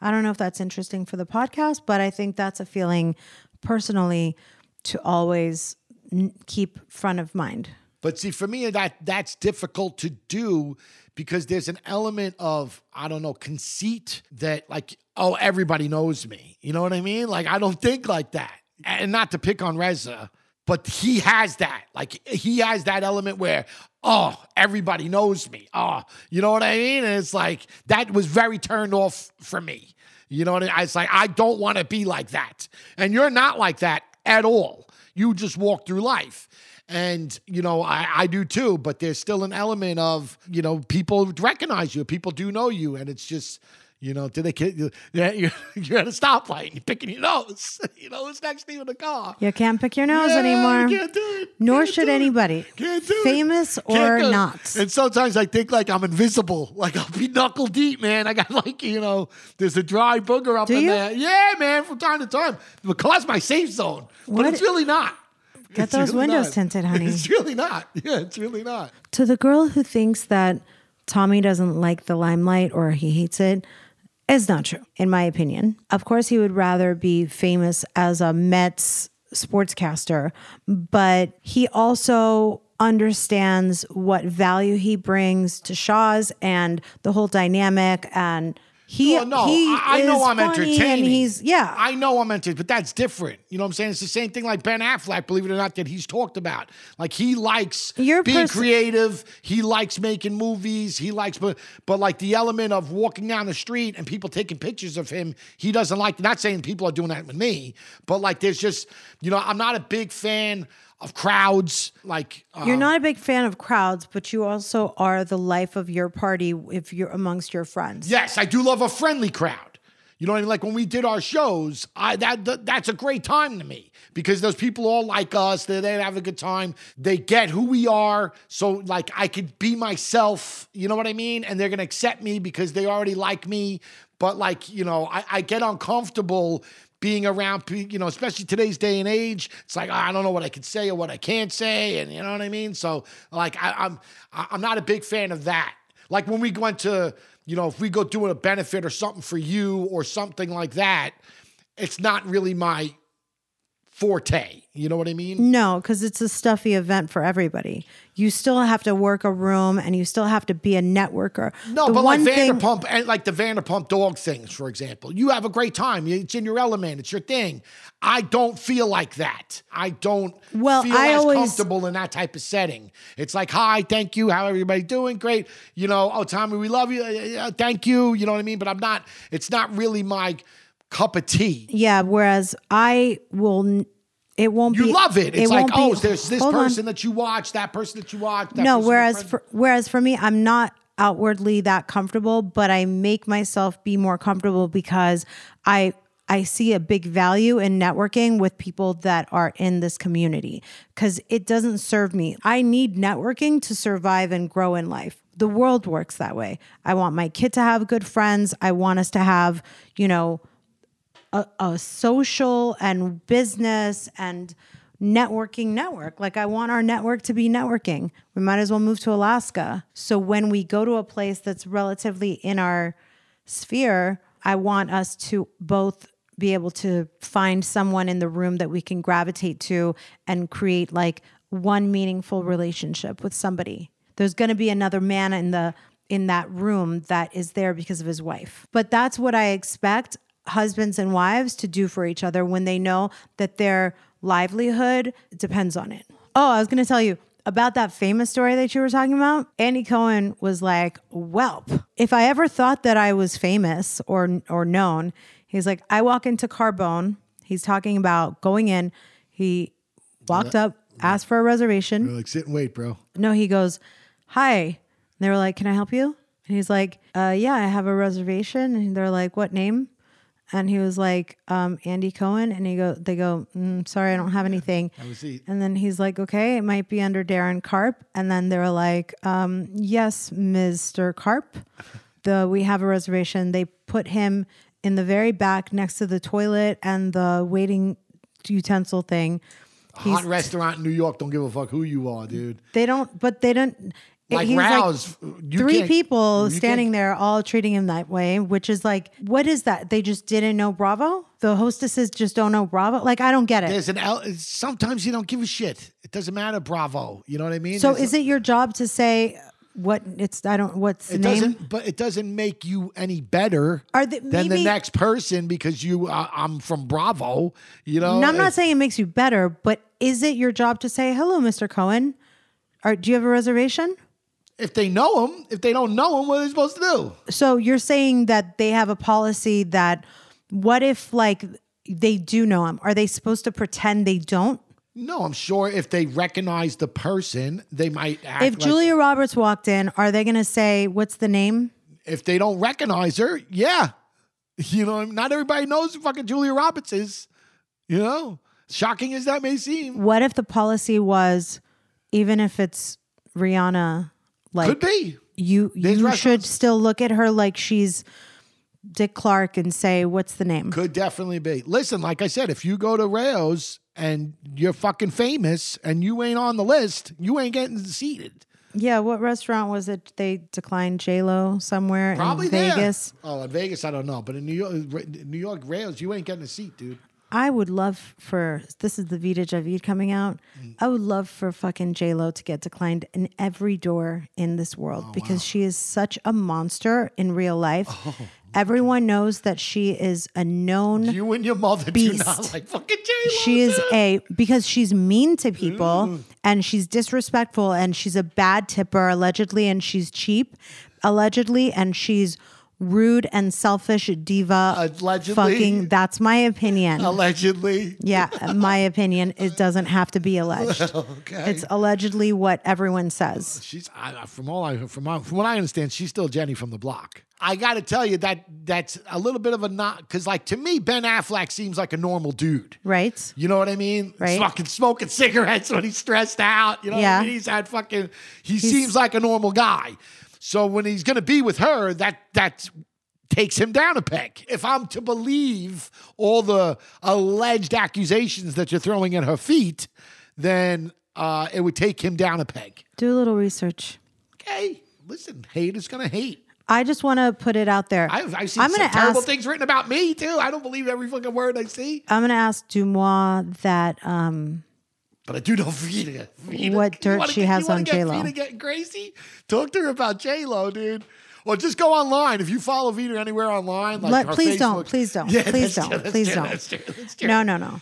I don't know if that's interesting for the podcast, but I think that's a feeling personally to always n- keep front of mind. But see, for me, that that's difficult to do because there's an element of I don't know conceit that like oh everybody knows me. You know what I mean? Like I don't think like that. And not to pick on Reza, but he has that. Like he has that element where oh everybody knows me. Oh, you know what I mean? And it's like that was very turned off for me. You know what I mean? It's like I don't want to be like that. And you're not like that at all. You just walk through life. And, you know, I, I do too, but there's still an element of, you know, people recognize you, people do know you. And it's just, you know, do they get you? You're, *laughs* you're at a stoplight, you're picking your nose. *laughs* You know, who's next to you in the car? You can't pick your nose Yeah, anymore. you can't do it. Nor Can't should do it. anybody, Can't do it. famous Can't or not. And sometimes I think like I'm invisible. *laughs* Like I'll be knuckle deep, man. I got like, you know, there's a dry booger up Do in you? there. Yeah, man, from time to time. Because that's my safe zone. But What- it's really not. Get It's those really windows not. tinted, honey. It's really not. Yeah, it's really not. To the girl who thinks that Tommy doesn't like the limelight or he hates it, is not true, in my opinion. Of course, he would rather be famous as a Mets sportscaster, but he also understands what value he brings to Shahs and the whole dynamic and he, Well, no, he I, I know is I'm funny entertaining. and he's yeah I know I'm entertaining, but that's different. You know what I'm saying? It's the same thing like Ben Affleck, believe it or not, that he's talked about. Like he likes Your being pers- creative. He likes making movies. He likes, but but like the element of walking down the street and people taking pictures of him, he doesn't like. Not saying people are doing that with me, but like there's just, you know, I'm not a big fan of crowds. Like uh, You're not a big fan of crowds, but you also are the life of your party if you're amongst your friends. Yes, I do love a friendly crowd. You know what I mean? Like when we did our shows, I that, that that's a great time to me because those people all like us. They they have a good time. They get who we are, so like I could be myself. You know what I mean? And they're gonna accept me because they already like me. But like you know, I, I get uncomfortable being around you know especially today's day and age it's like ah, i don't know what i can say or what i can't say and you know what i mean? So like I, i'm i'm not a big fan of that. Like when we went to, you know, if we go do a benefit or something for you or something like that, it's not really my forte. You know what I mean? No, because it's a stuffy event for everybody. You still have to work a room and you still have to be a networker. No, The but like one thing- Vanderpump and like the Vanderpump dog things, for example. You have a great time. It's in your element. It's your thing. I don't feel like that. I don't Well, feel I as always- comfortable in that type of setting. It's like, hi, thank you. How everybody doing? Great. You know, oh, Tommy, we love you. Uh, thank you. You know what I mean? But I'm not, it's not really my cup of tea. Yeah, whereas I will. It won't You be. You love it. It's like, won't oh, be- there's this hold on. person that you watch, that person that you watch. That no whereas for whereas for me i'm not outwardly that comfortable but i make myself be more comfortable because i i see a big value in networking with people that are in this community because it doesn't serve me i need networking to survive and grow in life the world works that way i want my kid to have good friends i want us to have you know a, a social and business and networking network. Like I want our network to be networking. We might as well move to Alaska. So when we go to a place that's relatively in our sphere, I want us to both be able to find someone in the room that we can gravitate to and create like one meaningful relationship with somebody. There's going to be another man in the in that room that is there because of his wife. But that's what I expect husbands and wives to do for each other when they know that their livelihood depends on it. Oh, I was going to tell you about that famous story that you were talking about. Andy Cohen was like, "Welp, if I ever thought that I was famous or or known, he's like, I walk into Carbone. He's talking about going in. He walked up, asked for a reservation. You're like, sit and wait, bro. No, he goes, Hi. And they were like, Can I help you? And he's like, uh, Yeah, I have a reservation. And they're like, What name? And he was like, um, Andy Cohen. And he go, they go, mm, sorry, I don't have anything. And then he's like, okay, it might be under Darren Carp. And then they were like, um, yes, Mr. Carp, the we have a reservation. They put him in the very back next to the toilet and the waiting utensil thing. Hot restaurant in New York don't give a fuck who you are, dude. They don't, but they don't. Like he's Rouse, you three people standing there, all treating him that way, which is like, what is that? They just didn't know Bravo. The hostesses just don't know Bravo. Like, I don't get it. There's an L. Sometimes you don't give a shit. It doesn't matter. Bravo. You know what I mean? so, There's is it your job to say what it's? I don't. What's the It name? doesn't, but it doesn't make you any better Are they- than the next person because you. Uh, I'm from Bravo. You know. No, I'm not saying it makes you better, but is it your job to say hello, Mr. Cohen? Or do you have a reservation? If they know him, if they don't know him, what are they supposed to do? So you're saying that they have a policy that what if like they do know him? Are they supposed to pretend they don't? No, I'm sure if they recognize the person, they might act. If like- Julia Roberts walked in, are they going to say, "What's the name?" if they don't recognize her, yeah, *laughs* you know, not everybody knows who fucking Julia Roberts is. You know, shocking as that may seem, What if the policy was, even if it's Rihanna, like could be. you, There's you should still look at her like she's Dick Clark and say, "What's the name?" Could definitely be. Listen, like I said, if you go to Rao's and you're fucking famous and you ain't on the list, you ain't getting seated. Yeah, what restaurant was it? They declined J Lo somewhere Probably in there. Vegas. Oh, in Vegas, I don't know, but in New York, New York Rao's, you ain't getting a seat, dude. I would love for this is the Vida Javid coming out. Mm. I would love for fucking J Lo to get declined in every door in this world Oh, because she is such a monster in real life. Everyone knows that she is a known. You and your mother do not like fucking J Lo. she is a because she's mean to people and she's disrespectful and she's a bad tipper allegedly and she's cheap allegedly and she's rude and selfish diva Allegedly. fucking that's my opinion allegedly. yeah, my opinion. It doesn't have to be alleged. *laughs* Okay. It's allegedly what everyone says. She's I, from all I from, from what I understand, she's still Jenny from the block. I got to tell you that that's a little bit of a not because like to me Ben Affleck seems like a normal dude. Right? You know what I mean? Right. Fucking smoking cigarettes when he's stressed out. You know Yeah. I mean? He's had fucking. He seems like a normal guy. So when he's gonna be with her, that that takes him down a peg. If I'm to believe all the alleged accusations that you're throwing at her feet, then uh, it would take him down a peg. Do a little research. Okay, listen, hate is gonna hate. I just want to put it out there. I've, I've seen I'm some terrible ask. things written about me too. I don't believe every fucking word I see. I'm gonna ask Dumois that. Um, But I do know Vida. Vida. What dirt wanna she has you on J-Lo. Vida getting crazy? Talk to her about J Lo, dude. Or just go online if you follow Vida anywhere online. Like let, please don't. Please don't. Yeah, please don't. true, please true, don't. That's true. That's. No, no, no.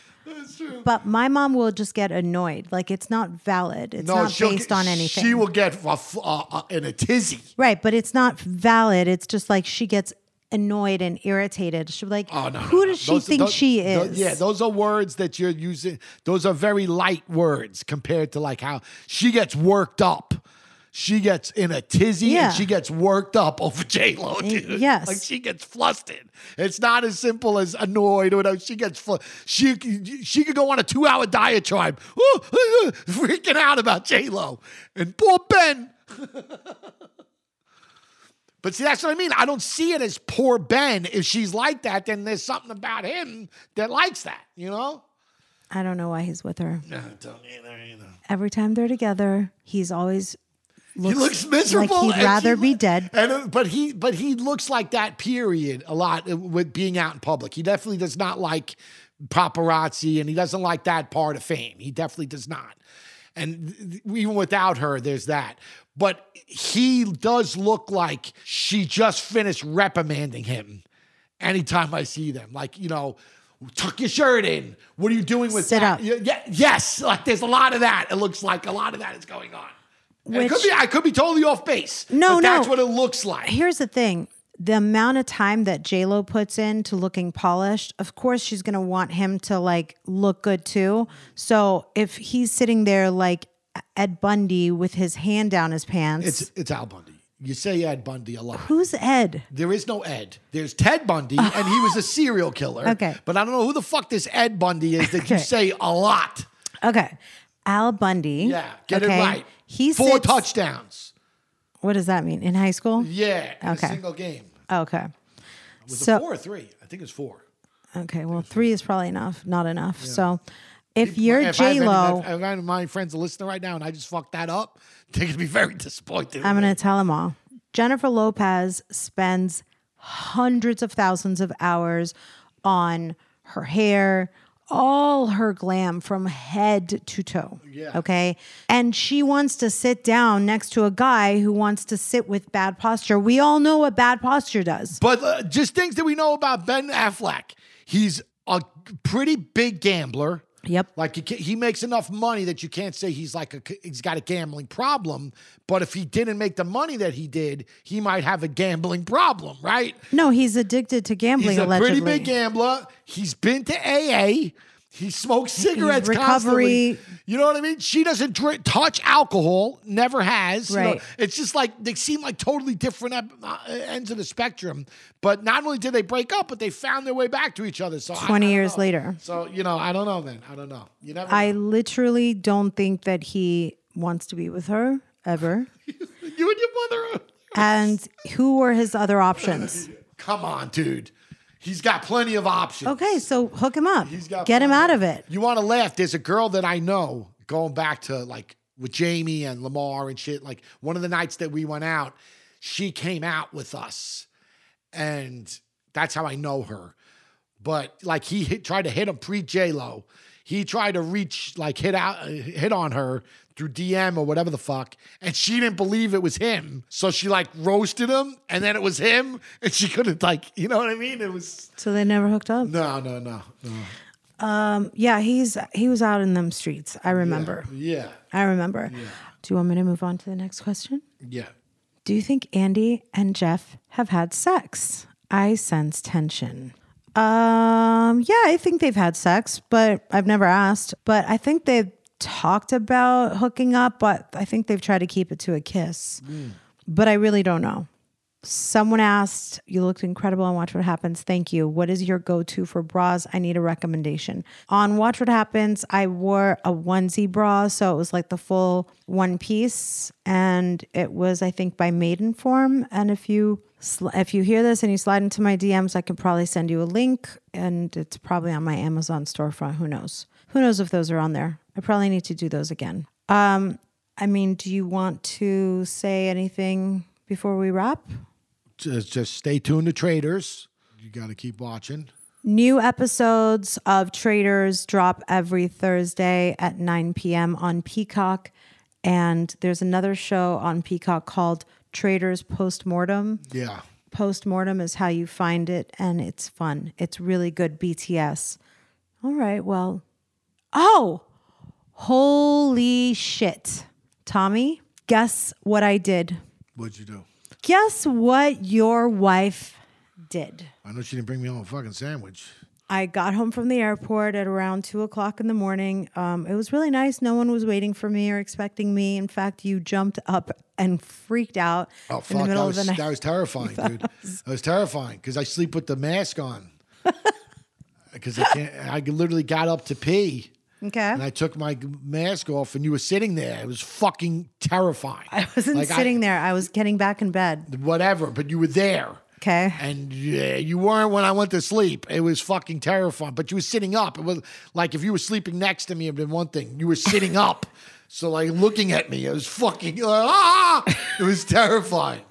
But my mom will just get annoyed. Like it's not valid. It's No, not based get- on anything. She will get uh, uh, in a tizzy. Right, but it's not valid. It's just like she gets annoyed and irritated. She'll be like, Oh no! "Who no, no. does she Those- think those- she those- is?" yeah, those are words that you're using. Those are very light words compared to like how she gets worked up. She gets in a tizzy Yeah. and she gets worked up over *laughs* J Lo, eh, dude. yes. like she gets flustered. It's not as simple as annoyed or whatever. She gets fl- she she could go on a two hour diatribe, *laughs* freaking out about J Lo and poor Ben. *laughs* But see, that's what I mean. I don't see it as poor Ben. If she's like that, then there's something about him that likes that, you know? I don't know why he's with her. No, don't either, you know. Every time they're together, he's always He looks miserable. Like he'd rather he- be dead. And uh, but he but he looks like that period a lot uh, with being out in public. He definitely does not like paparazzi, and he doesn't like that part of fame. He definitely does not. And even without her, there's that. But he does look like she just finished reprimanding him. Anytime I see them, like you know. Tuck your shirt in. What are you doing with Sit that? up. Yeah, yes, like there's a lot of that. It looks like a lot of that is going on. It could be, I could be totally off base. No, but that's no. what it looks like. Here's the thing. The amount of time that Lo puts into looking polished, of course she's gonna want him to like look good too. So if he's sitting there like Ed Bundy with his hand down his pants, It's it's Al Bundy. You say Ed Bundy a lot. who's Ed? There is no Ed. There's Ted Bundy, *laughs* and he was a serial killer. Okay. But I don't know who the fuck this Ed Bundy is that you say a lot. Okay. Al Bundy. Yeah, get okay, it right. He Four sits- touchdowns. What does that mean? In high school? Yeah, in Okay. a single game. Oh, okay. Was So- it four or three? I think it's four. Okay. Well, three is probably enough, not enough. So if you're if I have J Lo, if any of my friends are listening right now, and I just fucked that up, *laughs* they're gonna be very disappointed. I'm going to tell them all. Jennifer Lopez spends hundreds of thousands of hours on her hair, all her glam from head to toe. Yeah. Okay. And she wants to sit down next to a guy who wants to sit with bad posture. We all know what bad posture does. But uh, just things that we know about Ben Affleck. He's a pretty big gambler. Yep. Like he makes enough money that you can't say he's like a he's got a gambling problem. But if he didn't make the money that he did, he might have a gambling problem, right? No, he's addicted to gambling He's a allegedly. pretty big gambler. He's been to AA. He smokes cigarettes recovery- constantly. You know what I mean? She doesn't drink, touch alcohol. Never has. you know? Right. it's just like they seem like totally different uh, ends of the spectrum. But not only did they break up, but they found their way back to each other. So I- I 20 years know. later. So you know, I don't know, Then I don't know. You never. I know. literally don't think that he wants to be with her ever. *laughs* you and your mother. And who were his other options? Come on, dude. He's got plenty of options. Okay, so hook him up. He's got Get him out of it. You want to laugh? There's a girl that I know going back to like with Jamie and Lamar and shit. Like one of the nights that we went out, she came out with us, and that's how I know her. But like he hit, tried to hit him pre J Lo, he tried to reach like hit out hit on her through DM or whatever the fuck, and she didn't believe it was him. So she like roasted him, and then it was him, and she couldn't like you know what I mean? It was So they never hooked up. no no no no. Yeah, he's he was out in them streets. I remember. Yeah I remember. Yeah. Do you want me to move on to the next question? yeah. Do you think Andy and Jeff have had sex? I sense tension. Um, yeah, I think they've had sex, but I've never asked. But I think they've talked about hooking up, but I think they've tried to keep it to a kiss. But I really don't know. Someone asked, You looked incredible on Watch What Happens. Thank you. What is your go to for bras? I need a recommendation. On Watch What Happens, I wore a onesie bra. So it was like the full one piece. And it was, I think, by Maidenform. And if you if you hear this and you slide into my DMs, I can probably send you a link. And it's probably on my Amazon storefront. Who knows? Who knows if those are on there? I probably need to do those again. Um, I mean, do you want to say anything before we wrap? Just, just stay tuned to traitors. You got to keep watching. New episodes of Traitors drop every Thursday at 9 p.m. on Peacock. And there's another show on Peacock called Traitors Postmortem. Yeah. Postmortem is how you find it, and it's fun. It's really good BTS. All right, well, oh, holy shit. Tommy, guess what I did? What'd you do? Guess what your wife did? I know she didn't bring me home a fucking sandwich. I got home from the airport at around two o'clock in the morning. Um, it was really nice. No one was waiting for me or expecting me. In fact, you jumped up and freaked out Oh in fuck! the That was, of the night. *laughs* that was terrifying, dude. That was terrifying because I sleep with the mask on. *laughs* Because I can't. I literally got up to pee okay. and I took my mask off, and you were sitting there. It was fucking terrifying. I wasn't Like, I- sitting there. I was getting back in bed. Whatever, but you were there. Okay. And yeah, you weren't when I went to sleep. It was fucking terrifying. But you were sitting up. It was like if you were sleeping next to me, it'd been one thing. You were sitting up. So like looking at me, it was fucking ah! It was terrifying.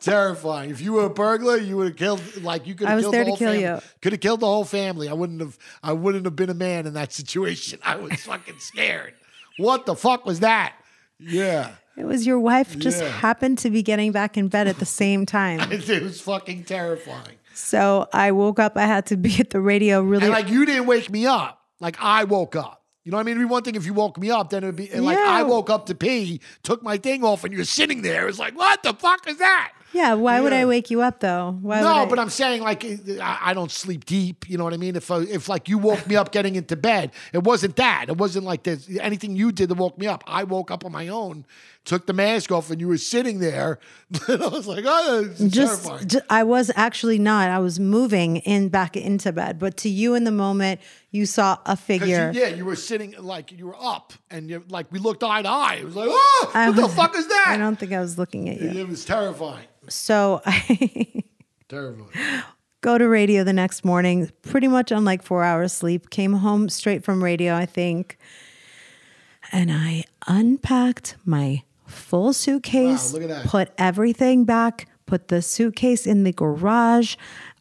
Terrifying. If you were a burglar, you would have killed like you could I have was killed there the to whole kill family. you. Could have killed the whole family. I wouldn't have I wouldn't have been a man in that situation. I was fucking scared. What the fuck was that? Yeah. It was your wife just Yeah. happened to be getting back in bed at the same time. *laughs* It was fucking terrifying. So I woke up. I had to be at the radio really. And like you didn't wake me up. Like I woke up. You know what I mean? It'd be one thing if you woke me up, then it'd be and like Yeah. I woke up to pee, took my thing off, and you're sitting there. It's like, what the fuck is that? yeah. Why would I wake you up though? Why would no, but I'm saying like I, don't sleep deep. You know what I mean? If I, if like you woke me up getting into bed, it wasn't that. It wasn't like there's anything you did that woke me up. I woke up on my own, took the mask off, and you were sitting there. *laughs* and I was like, oh, is just, I was actually not. I was moving in back into bed. But to you in the moment, you saw a figure. You, yeah, you were sitting like you were up, and you like we looked eye to eye. It was like, oh, I what the fuck is that? I don't think I was looking at you. It was terrifying. So I, *laughs* Terrifying. go to radio the next morning, pretty much on like four hours sleep. Came home straight from radio, I think. And I unpacked my full suitcase, Wow, look at that. put everything back, put the suitcase in the garage.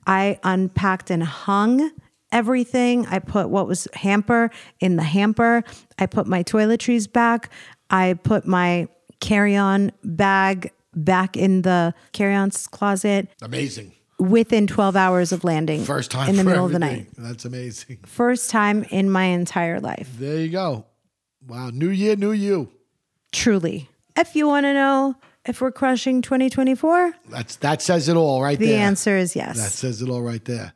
I unpacked and hung everything. I put what was hamper in the hamper. I put my toiletries back. I put my carry on bag back in the carry on closet Amazing. within 12 hours of landing. First time in the middle of the night. That's amazing. First time in my entire life. There you go. Wow. New year, new you. Truly. If you want to know if we're crushing 2024, That's that says it all right the there. answer is yes. That says it all right there.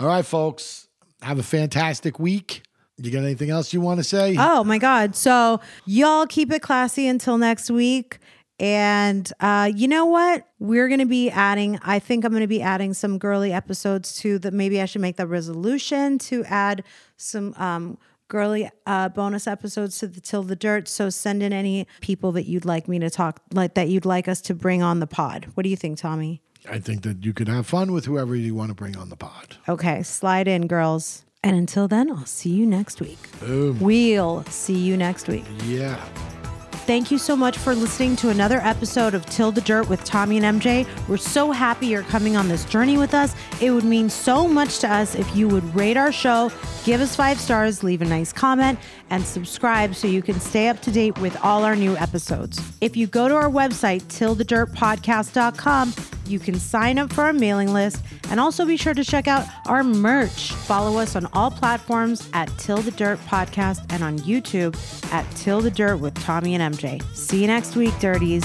All right, folks. Have a fantastic week. You got anything else you want to say? Oh my God. So, y'all keep it classy until next week. And uh, you know what? We're going to be adding, I think I'm going to be adding some girly episodes to the, maybe I should make the resolution to add some um, girly uh, bonus episodes to the Till the Dirt. So send in any people that you'd like me to talk, like that you'd like us to bring on the pod. What do you think, Tommy? I think that you could have fun with whoever you want to bring on the pod. Okay, slide in, girls. And until then, I'll see you next week. We'll see you next week. Yeah. Thank you so much for listening to another episode of Till the Dirt with Tommy and MJ. We're so happy you're coming on this journey with us. It would mean so much to us if you would rate our show, give us five stars, leave a nice comment, and subscribe so you can stay up to date with all our new episodes. If you go to our website, tillthedirtpodcast.com, you can sign up for our mailing list and also be sure to check out our merch. Follow us on all platforms at Till the Dirt Podcast and on YouTube at Till the Dirt with Tommy and MJ. See you next week, Dirties.